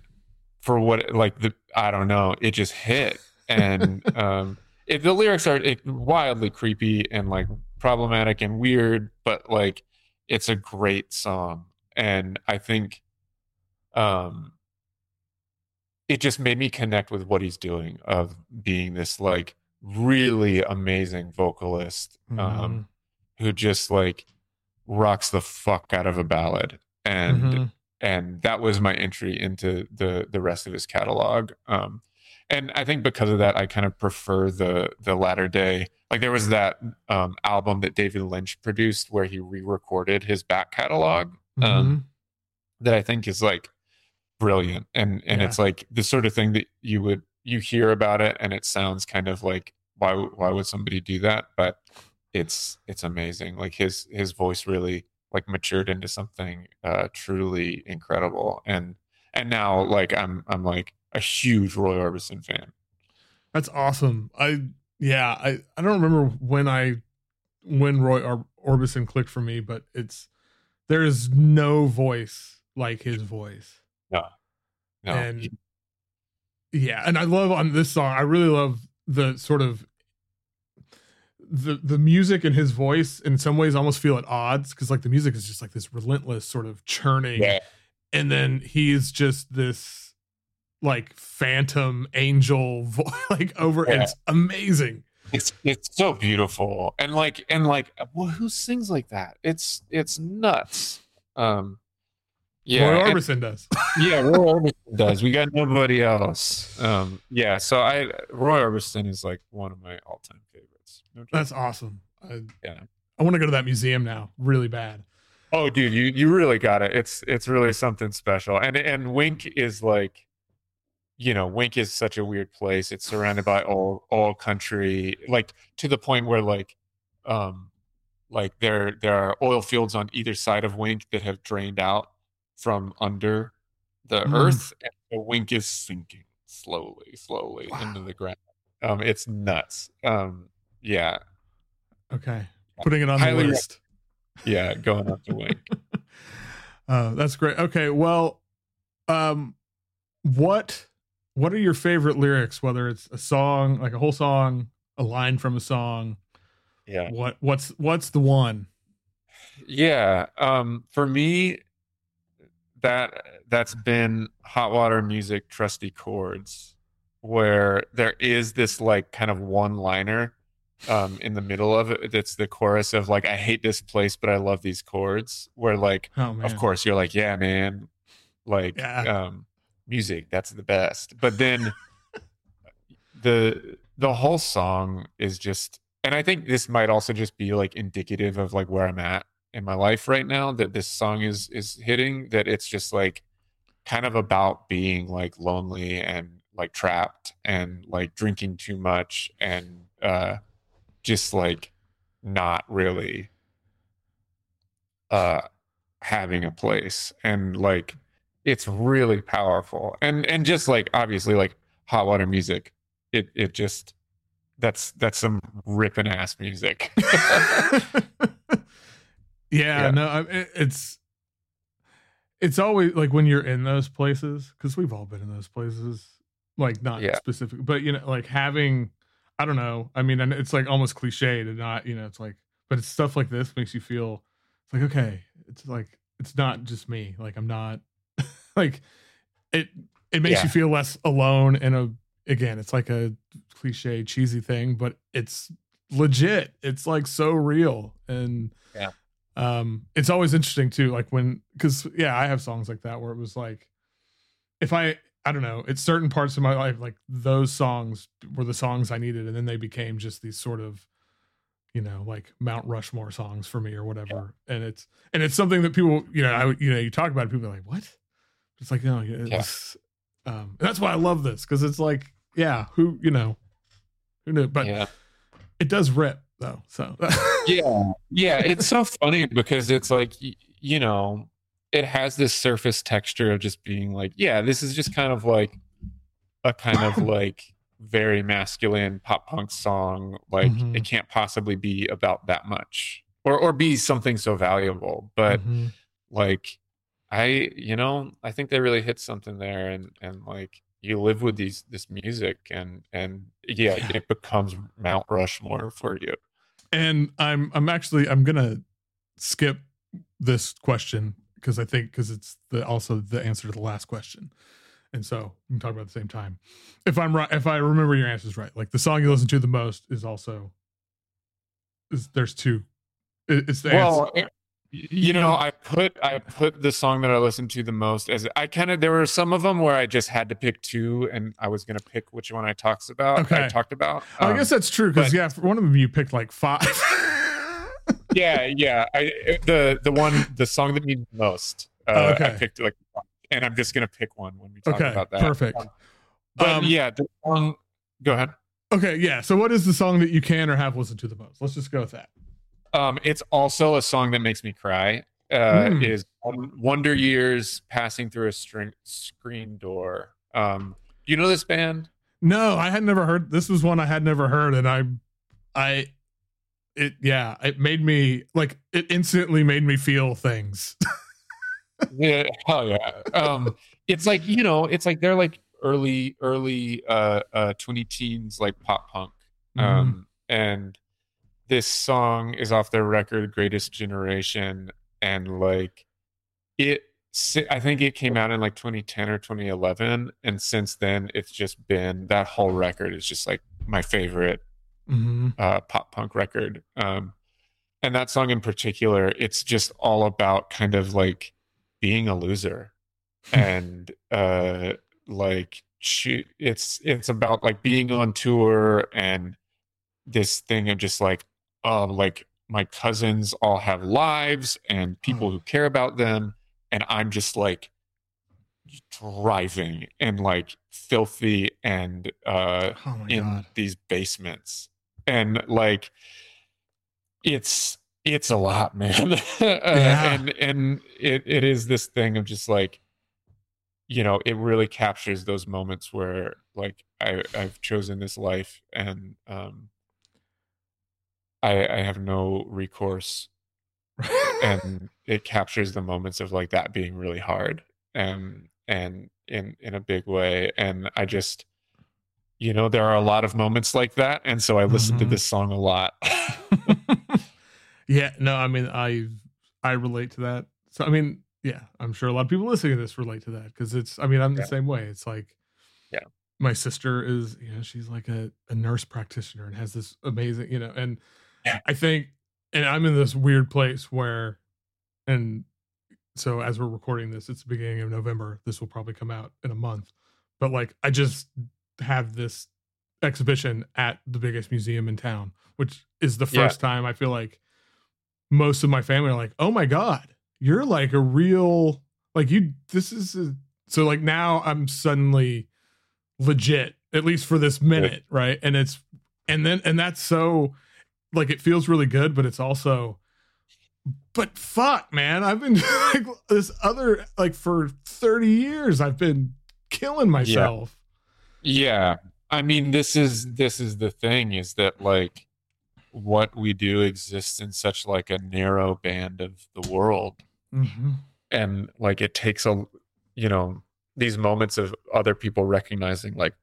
for what like the i don't know it just hit. And um it, the lyrics are it, wildly creepy and like problematic and weird but like it's a great song and i think um it just made me connect with what he's doing of being this like really amazing vocalist um Mhm. who just like rocks the fuck out of a ballad and Mhm. and that was my entry into the the rest of his catalog. Um, and I think because of that, I kind of prefer the the latter day. Like there was that um, album that David Lynch produced where he re-recorded his back catalog. Um, Mhm. that I think is like brilliant and and Yeah. it's like the sort of thing that you would you hear about it and it sounds kind of like why why would somebody do that but it's it's amazing like his his voice really like matured into something uh truly incredible and and now like I'm I'm like a huge Roy Orbison fan That's awesome. I yeah, I I don't remember when I when Roy Or- Orbison clicked for me, but it's there is no voice like his voice. no And yeah, and I love on this song. I really love the sort of the the music and his voice. In some ways, almost feel at odds because like the music is just like this relentless sort of churning, yeah and then he's just this like phantom angel vo- like over. Yeah. It's amazing. it's it's so beautiful and like and like well who sings like that it's it's nuts um yeah Roy and- Orbison does. yeah roy orbison does we got nobody else um yeah so i roy orbison is like one of my all-time favorites no. That's awesome. I, Yeah. I want to go to that museum now, really bad. oh dude you you really got it it's it's really something special and and wink is like you know wink is such a weird place it's surrounded by all all country like to the point where like um like there there are oil fields on either side of wink that have drained out from under the Mm. earth and the wink is sinking slowly slowly into the ground um it's nuts um yeah Okay, putting it on Highly the re- list. yeah going up to wink Uh, that's great. Okay, well, um, what what are your favorite lyrics? Whether it's a song, like a whole song, a line from a song. yeah What what's what's the one? Yeah, um, for me, that that's been hot water music, trusty chords, where there is this like kind of one liner um, in the middle of it. That's the chorus of like, "I hate this place, but I love these chords." Where like, Oh of course, you're like, "Yeah, man," like Yeah. um, music, that's the best. But then the the whole song is just and i think this might also just be like indicative of like where i'm at in my life right now that this song is is hitting that it's just like kind of about being like lonely and like trapped and like drinking too much and uh just like not really uh having a place and like it's really powerful and and just like obviously like hot water music it it just that's that's some ripping ass music yeah, Yeah. no, it- it's it's always like when you're in those places because we've all been in those places, like not Yeah. specific, but you know, like having, I don't know. I mean, and it's like almost cliche to not, you know, it's like, but it's stuff like this makes you feel it's like okay, it's like it's not just me. Like I'm not like it. It makes Yeah. you feel less alone and a. Again, it's like a cliche, cheesy thing, but it's legit. It's like so real and Yeah. um it's always interesting too like when because yeah i have songs like that where it was like if i i don't know it's certain parts of my life like those songs were the songs i needed and then they became just these sort of you know like mount rushmore songs for me or whatever and it's and it's something that people you know i you know you talk about it people are like what it's like no it's um that's why i love this because it's like yeah who you know who knew? But yeah. it does rip though so. Yeah. Yeah it's so funny because it's like you know it has this surface texture of just being like yeah this is just kind of like a kind of like very masculine pop punk song like Mhm. it can't possibly be about that much or or be something so valuable but Mhm. like i you know i think they really hit something there and and like you live with these this music and and yeah, Yeah. it becomes mount rushmore for you. And i'm i'm actually i'm gonna skip this question because i think because it's the also the answer to the last question. And so we can talk about the same time. If i'm right if i remember your answers right like the song you listen to the most is also is there's two it's the well answer you know i put i put the song that i listened to the most as i kind of there were some of them where i just had to pick two and i was going to pick which one i talks about Okay. i talked about I Um, guess that's true because yeah, for one of them you picked like five. yeah yeah i the the one the song that means most uh, Oh, i picked like and i'm just going to pick one when we talk okay, about that perfect. Um, but Um, yeah the song go ahead Okay, yeah. So what is the song that you can or have listened to the most? Let's just go with that. Um, it's also a song that makes me cry. Uh, Mm. Is Wonder Years passing through a string, screen door? Um, you know this band? No, I had never heard. This was one I had never heard, and I, I, it yeah, it made me like it instantly made me feel things. Yeah, hell yeah. Um, it's like you know, it's like they're like early, early, uh, uh, twenty teens, like pop punk. Um, and this song is off their record, Greatest Generation, and like it. I think it came out in like 2010 or 2011, and since then it's just been that whole record is just like my favorite hmm uh, pop punk record. Um, and that song in particular, it's just all about kind of like being a loser and uh, like it's it's about like being on tour and this thing of just like oh like my cousins all have lives and people who care about them and i'm just like driving and like filthy and uh Oh in god. these basements. And like it's it's a lot man. Uh, and and it, it is this thing of just like you know it really captures those moments where like i i've chosen this life and um i i have no recourse and it captures the moments of like that being really hard and and in in a big way and i just you know there are a lot of moments like that and so i listen to Mhm. this song a lot yeah, no, I mean, I I relate to that. So I mean, yeah, I'm sure a lot of people listening to this relate to that because it's. I mean, I'm the Yeah. same way. It's like, Yeah. my sister is, you know, she's like a, a nurse practitioner and has this amazing, you know, and Yeah. I think, and I'm in this weird place where, and so as we're recording this, it's the beginning of November. This will probably come out in a month, but like, I just have this exhibition at the biggest museum in town, which is the Yeah. first time I feel like most of my family are like, "Oh my god, you're like a real like you this is a, so like now I'm suddenly legit at least for this minute, right? And it's and then and that's so like it feels really good, but it's also but fuck, man, I've been like this other like for 30 years I've been killing myself. yeah i mean this is this is the thing is that like what we do exists in such like a narrow band of the world Mhm. and like it takes a you know these moments of other people recognizing like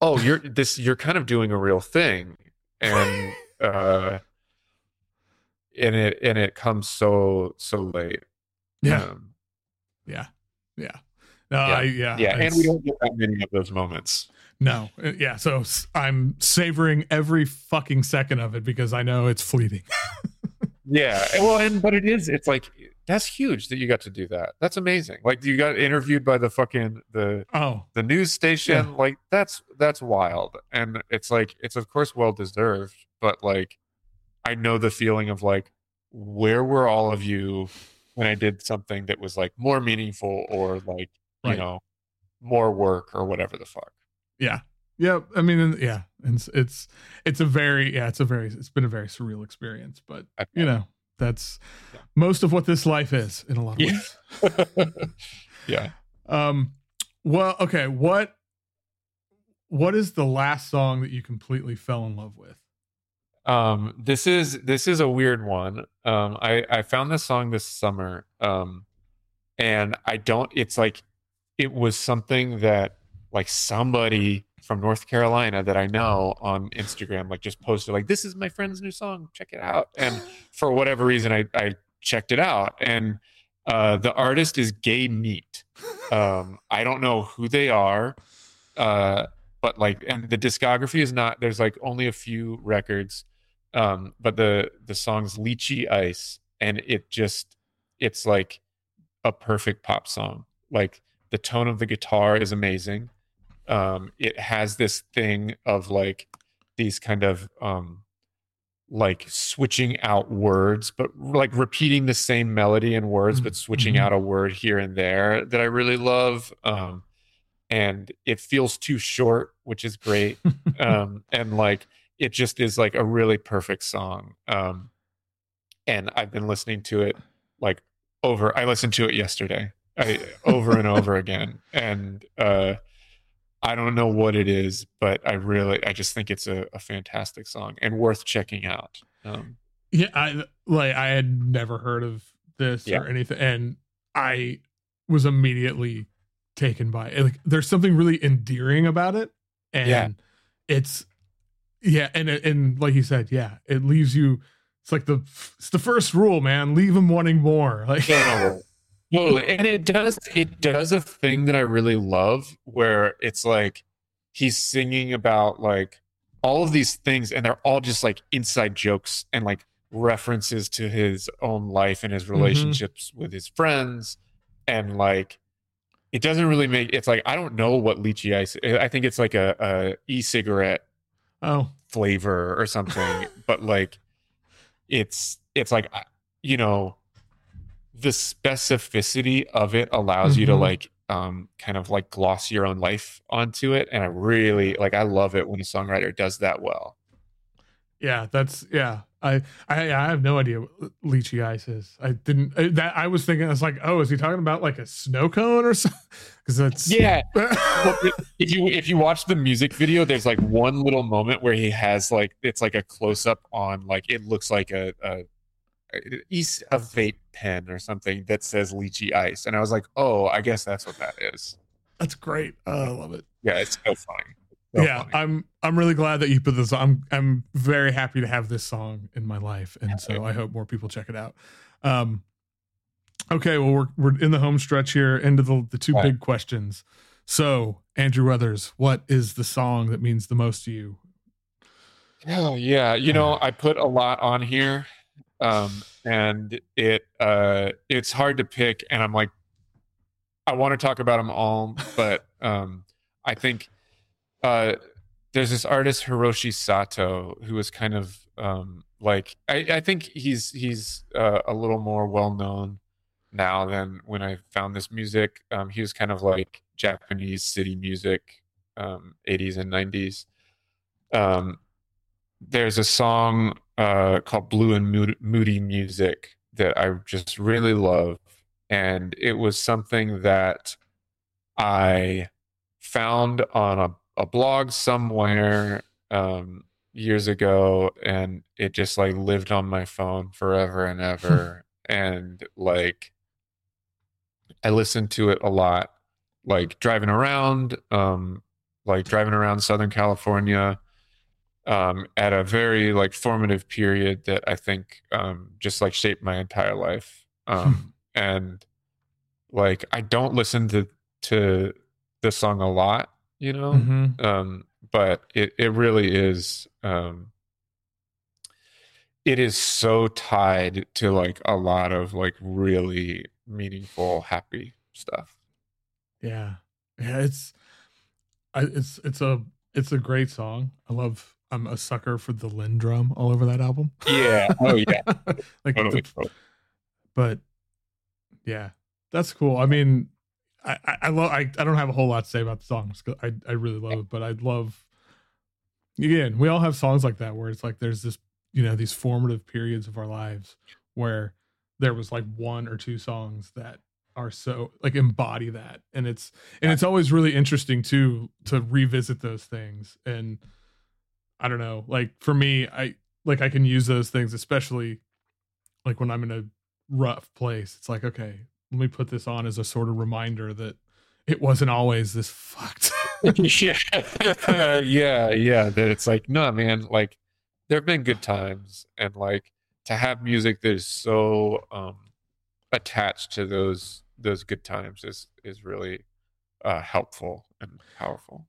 oh you're this you're kind of doing a real thing and uh and it and it comes so so late Yeah. Um, Yeah. Yeah. No, Yeah. I yeah. yeah and we don't get that many of those moments No, uh, yeah. So I'm savoring every fucking second of it because I know it's fleeting. yeah well and but it is it's like that's huge that you got to do that that's amazing like you got interviewed by the fucking the Oh, the news station like that's that's wild and it's like it's of course well deserved but like i know the feeling of like where were all of you when i did something that was like more meaningful or like you know more work or whatever the fuck yeah. Yeah. I mean, yeah. And it's, it's, it's a very, yeah, it's a very, it's been a very surreal experience, but I- you know, that's Yeah. most of what this life is in a lot of Yeah. ways. yeah Um, well, okay. What, what is the last song that you completely fell in love with? Um this is this is a weird one. Um i i found this song this summer um and i don't it's like it was something that like somebody from north carolina that i know on instagram like just posted like this is my friend's new song check it out. And for whatever reason i i checked it out and uh the artist is gay meat. Um i don't know who they are uh but like and the discography is not there's like only a few records um but the the song's lychee ice and it just it's like a perfect pop song. Like the tone of the guitar is amazing. Um, it has this thing of like these kind of um, like switching out words, but like repeating the same melody and words, but switching Mhm. out a word here and there that I really love. Um, and it feels too short, which is great. um, and like it just is like a really perfect song. Um, and I've been listening to it like over. I listened to it yesterday, I over and over again, and uh, I don't know what it is, but I really, I just think it's a, a fantastic song and worth checking out. Um, Yeah, I like I had never heard of this Yeah. or anything, and I was immediately taken by it. Like, there's something really endearing about it, and Yeah. it's yeah, and and like you said, yeah, it leaves you. It's like the it's the first rule, man. Leave them wanting more. Like Totally. Totally. And it does it does a thing that I really love where it's like he's singing about like all of these things and they're all just like inside jokes and like references to his own life and his mm-hmm. relationships with his friends and like it doesn't really make it's like I don't know what lychee ice I think it's like a, a e-cigarette oh, flavor or something but like it's it's like you know the specificity of it allows you to Mhm. like um kind of like gloss your own life onto it and i really like i love it when a songwriter does that well yeah, that's yeah. I I I have no idea what lychee ice is. I didn't I- that I was thinking. I was like, oh, is he talking about like a snow cone or something? Because that's yeah well, if you if you watch the music video there's like one little moment where he has like it's like a close-up on like it looks like a, a east of vape pen or something that says lychee ice and i was like oh i guess that's what that is that's great. Oh, I love it. yeah it's so funny So yeah, funny. I'm I'm really glad that you put this. I'm I'm very happy to have this song in my life, and so I hope more people check it out. Um, okay, well we're we're in the home stretch here, into the the two Right. big questions. So Andrew Weathers, what is the song that means the most to you? Oh yeah, you know, I put a lot on here. Um and it uh it's hard to pick and I'm like I want to talk about them all, but um I think uh there's this artist Hiroshi Sato who is kind of um like I I think he's he's uh, a little more well known now than when I found this music. Um he was kind of like Japanese city music um 80s and 90s. Um there's a song uh, called Blue and Moody Music that I just really love. And it was something that I found on a, a blog somewhere um, years ago. And it just like lived on my phone forever and ever. and like, I listened to it a lot, like driving around, um, like driving around Southern California um, at a very like formative period that I think um, just like shaped my entire life. Um, and like I don't listen to to this song a lot, you know, Mhm. um, but it it really is. Um, it is so tied to like a lot of like really meaningful, happy stuff. Yeah, yeah, it's I, it's it's a it's a great song. I love. I'm a sucker for the LinnDrum all over that album. Yeah. Oh yeah. like Totally. the- but yeah, that's cool. I mean, I I, I love. I, I don't have a whole lot to say about the songs. I I really love it, but I love. Again, we all have songs like that where it's like there's this you know these formative periods of our lives where there was like one or two songs that are so like embody that and it's and it's always really interesting too to revisit those things and i don't know like for me i like i can use those things especially like when i'm in a rough place it's like okay let me put this on as a sort of reminder that it wasn't always this fucked yeah, yeah, yeah. That it's like, no, man. Like, there have been good times, and like to have music that is so um attached to those those good times is is really uh helpful and powerful.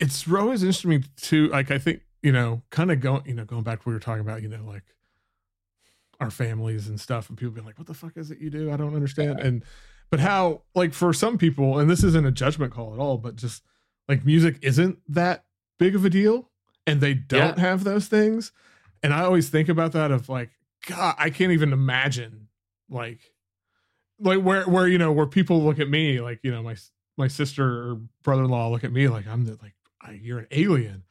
it's always interesting to me too like i think you know kind of going you know going back to what we were talking about you know like our families and stuff, and people be like, "What the fuck is it you do? I don't understand." And but how like for some people, and this isn't a judgment call at all, but just like music isn't that big of a deal, and they don't have those things. And I always think about that of like, God, I can't even imagine like like where where you know where people look at me like you know my my sister or brother-in-law look at me like I'm the like I, you're an alien.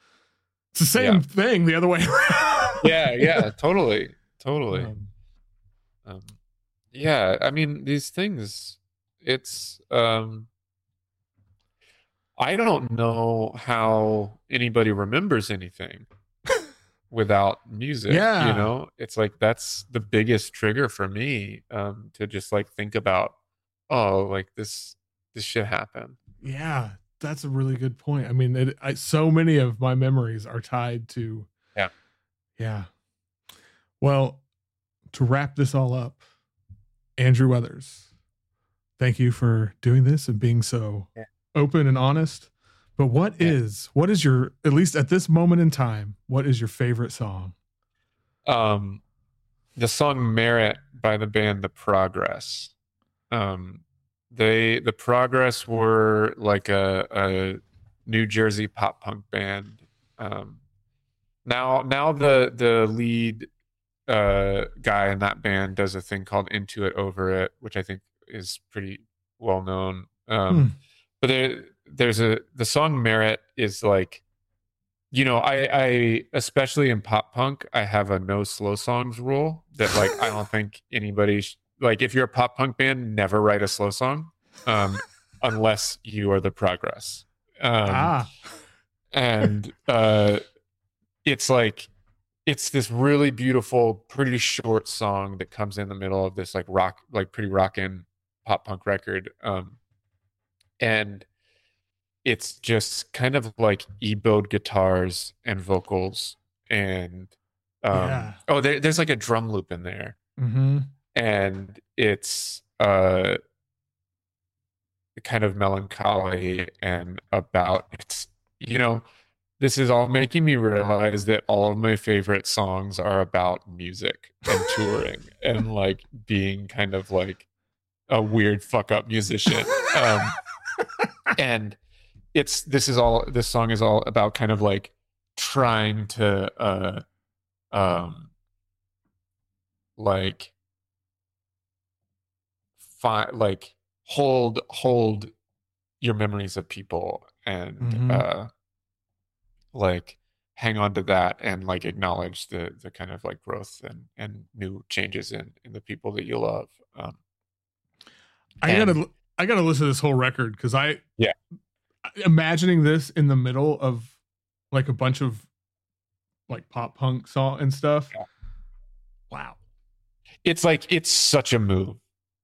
It's the same Yeah. thing the other way around. yeah yeah totally totally Um, um, yeah i mean these things it's um i don't know how anybody remembers anything without music Yeah. you know it's like that's the biggest trigger for me um to just like think about oh like this this shit happened yeah, that's a really good point. I mean, it, I, so many of my memories are tied to. Yeah. Yeah. Well, to wrap this all up, Andrew Weathers, thank you for doing this and being so Yeah. open and honest. But what is Yeah. what is your at least at this moment in time, what is your favorite song? um the song merit by the band the progress um they the progress were like a, a new jersey pop punk band um now now the the lead uh guy in that band does a thing called into it over it which i think is pretty well known um Hmm. but there there's a the song merit is like you know i i especially in pop punk i have a no slow songs rule that like i don't think anybody sh- like if you're a pop punk band never write a slow song um unless you are the progress um ah. and uh it's like it's this really beautiful pretty short song that comes in the middle of this like rock like pretty rockin' pop punk record um and it's just kind of like e-bowed guitars and vocals and um Yeah. oh there, there's like a drum loop in there Mm-hmm. and it's uh kind of melancholy and about it's you know this is all making me realize that all of my favorite songs are about music and touring and like being kind of like a weird fuck up musician um and it's this is all this song is all about kind of like trying to uh um like find like hold hold your memories of people and Mhm. uh like hang on to that and like acknowledge the the kind of like growth and and new changes in in the people that you love um I And- gotta I gotta listen to this whole record because I Yeah. imagining this in the middle of like a bunch of like pop punk song and stuff. Yeah. Wow. it's like it's such a move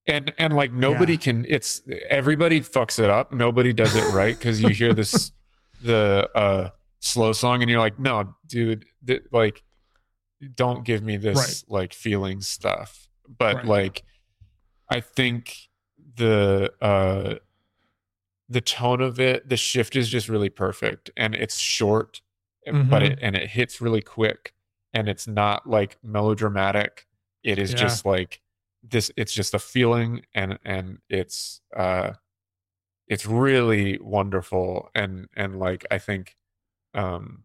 and and like nobody Yeah. can it's everybody fucks it up nobody does it right because you hear this the uh slow song and you're like no dude th- like don't give me this like feeling stuff but Right. like i think the uh the tone of it the shift is just really perfect and it's short but Mhm. it and it hits really quick and it's not like melodramatic it is Yeah. just like this it's just a feeling and and it's uh it's really wonderful and and like i think um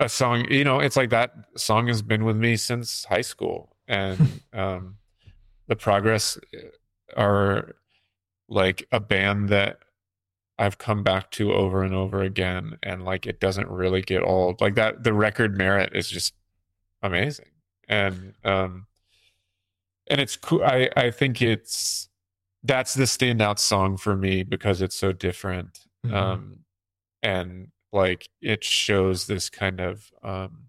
a song you know it's like that song has been with me since high school and um the progress are like a band that I've come back to over and over again and like it doesn't really get old. Like that the record merit is just amazing. And um and it's cool I I think it's that's the standout song for me because it's so different. Mhm. Um and like it shows this kind of um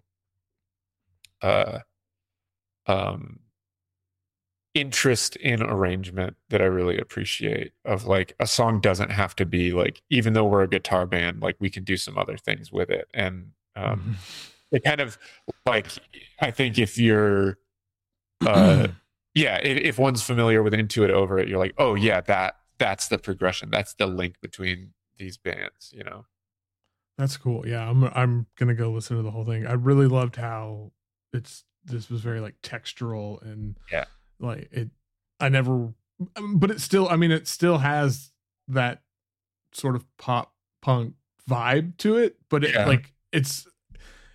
uh um interest in arrangement that I really appreciate of like a song doesn't have to be like even though we're a guitar band like we can do some other things with it. And um Mhm. it kind of like I think if you're uh yeah if, if one's familiar with into it over it you're like oh yeah that that's the progression. That's the link between these bands you know That's cool. Yeah, I'm I'm gonna go listen to the whole thing. I really loved how it's this was very like textural and Yeah. like it. I never, um, but it still. I mean, it still has that sort of pop punk vibe to it, but it Yeah. like it's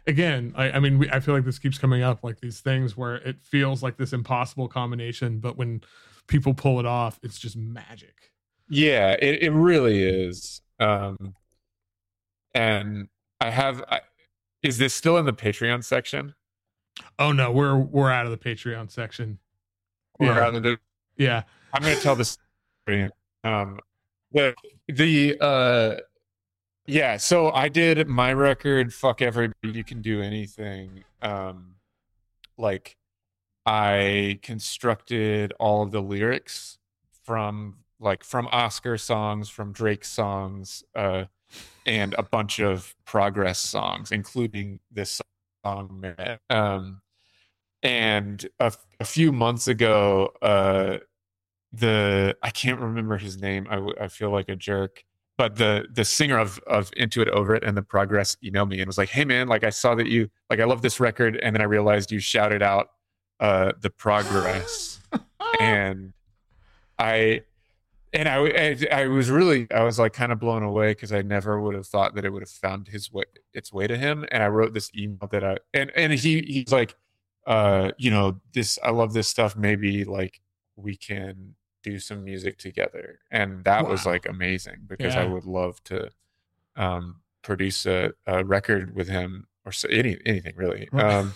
again. I, I mean, we, I feel like this keeps coming up, like these things where it feels like this impossible combination, but when people pull it off, it's just magic. Yeah, it, it really is. Um, and I have. I, is this still in the Patreon section? Oh no, we're we're out of the Patreon section. Or Yeah. rather than- Yeah. I'm going to tell this. Um, the the uh, yeah. So I did my record. Fuck everybody. You can do anything. Um, like I constructed all of the lyrics from like from Osker songs, from Drake songs, uh, and a bunch of progress songs, including this song. Um, and a, a few months ago, uh, the I can't remember his name. I feel like a jerk. But the the singer of of Into It Over It and the Progress emailed me and was like, "Hey man, like I saw that you like I love this record, and then I realized you shouted out uh the Progress, and I and I, I I was really I was like kind of blown away because I never would have thought that it would have found his way its way to him. And I wrote this email that I and and he he's like, uh, you know, this I love this stuff. Maybe like we can do some music together, and that was like amazing because I would love to um produce a, a record with him or so, any anything really. Um,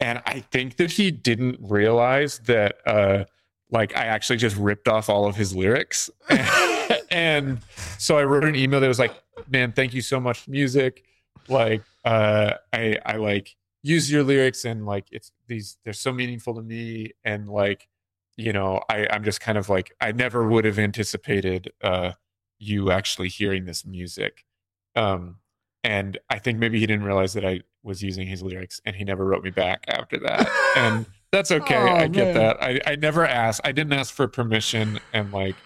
and I think that he didn't realize that uh like I actually just ripped off all of his lyrics. and so I wrote an email that was like, man, thank you so much music. Like uh I I like use your lyrics and like it's these they're so meaningful to me and like you know I I'm just kind of like I never would have anticipated uh you actually hearing this music. Um and I think maybe he didn't realize that I was using his lyrics and he never wrote me back after that. And that's okay. Oh, I get man. that. I, I never asked. I didn't ask for permission and like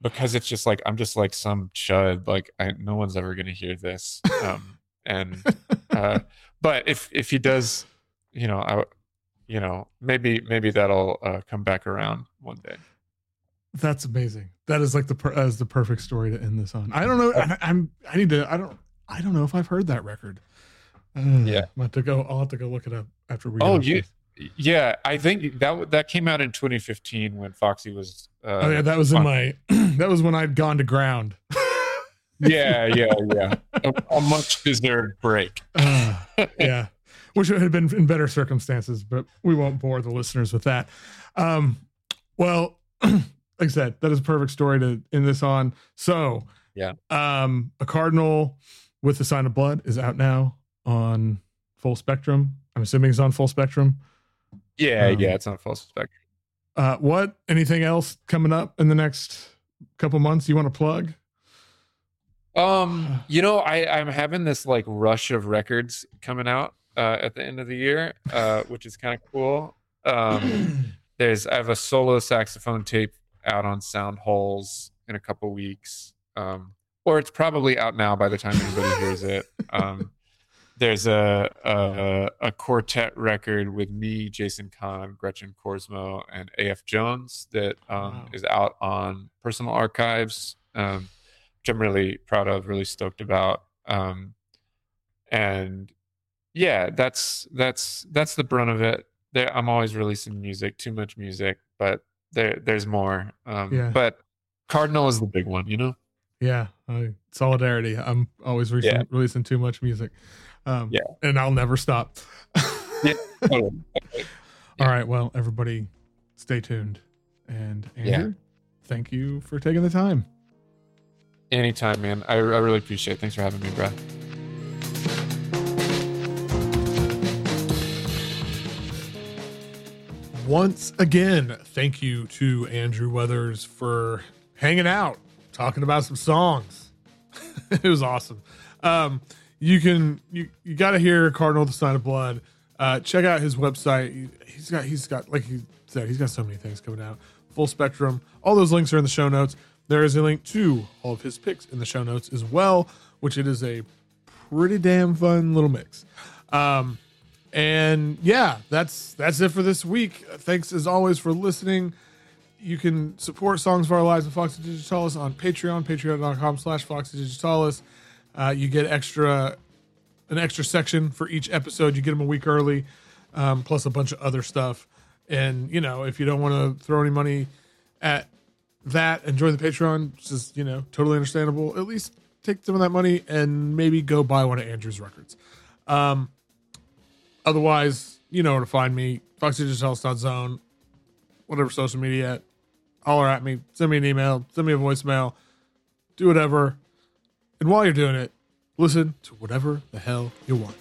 because it's just like I'm just like some chud. Like I, no one's ever gonna hear this. Um and uh but if if he does, you know, I you know, maybe maybe that'll uh, come back around one day. That's amazing. That is like the per- is the perfect story to end this on. I don't know. I, I'm. I need to. I don't. I don't know if I've heard that record. Uh, Yeah. I'll have to go. I'll have to go look it up after we. Oh, you- this. Yeah, I think that that came out in 2015 when Foxy was. Uh, oh yeah, that was in on- my. that was when I'd gone to ground. yeah, yeah, yeah. A, a much deserved break. Uh, yeah, which had been in better circumstances, but we won't bore the listeners with that. Um, well, like I said, that is a perfect story to end this on. So, Yeah. um, a cardinal with the sign of blood is out now on full spectrum. I'm assuming it's on full spectrum. Yeah, Um, yeah, it's not false spectrum. Uh, what? Anything else coming up in the next couple months you want to plug? Um, you know, I I'm having this like rush of records coming out uh, at the end of the year, uh, which is kind of cool. Um, there's I have a solo saxophone tape out on Sound Holes in a couple weeks, um, or it's probably out now by the time anybody hears it. Um, there's a, a a quartet record with me, Jason Kahn, Gretchen Korsmo, and AF Jones that um, Wow. is out on Personal Archives, um, which I'm really proud of, really stoked about. Um, and yeah, that's that's that's the brunt of it. There, I'm always releasing music, too much music, but there there's more. Um, Yeah. But Cardinal is the big one, you know. Yeah, uh, solidarity. I'm always re- Yeah. releasing too much music. Um, Yeah. and I'll never stop. Yeah. Totally. All right. Well, everybody, stay tuned. And Yeah. Andrew, thank you for taking the time. Anytime, man. I, I really appreciate it. Thanks for having me, Brad. Once again, thank you to Andrew Weathers for hanging out, talking about some songs. it was awesome. Um, you can you you got to hear Cardinal the Sign of Blood. Uh, check out his website. He- He's got he's got like he said he's got so many things coming out. Full spectrum. All those links are in the show notes. There is a link to all of his picks in the show notes as well, which it is a pretty damn fun little mix. Um, And yeah, that's that's it for this week. Thanks as always for listening. You can support Songs of Our Lives and Foxy Digitalis on Patreon, patreon.com slash Foxy Digitalis. Uh, you get extra an extra section for each episode. You get them a week early, um, plus a bunch of other stuff. And you know, if you don't want to throw any money at that and join the Patreon, which is you know totally understandable. At least take some of that money and maybe go buy one of Andrew's records. Um, otherwise, you know where to find me: FoxyDigitalis.zone, whatever social media. Holler at me, send me an email, send me a voicemail, do whatever. And while you're doing it, listen to whatever the hell you want.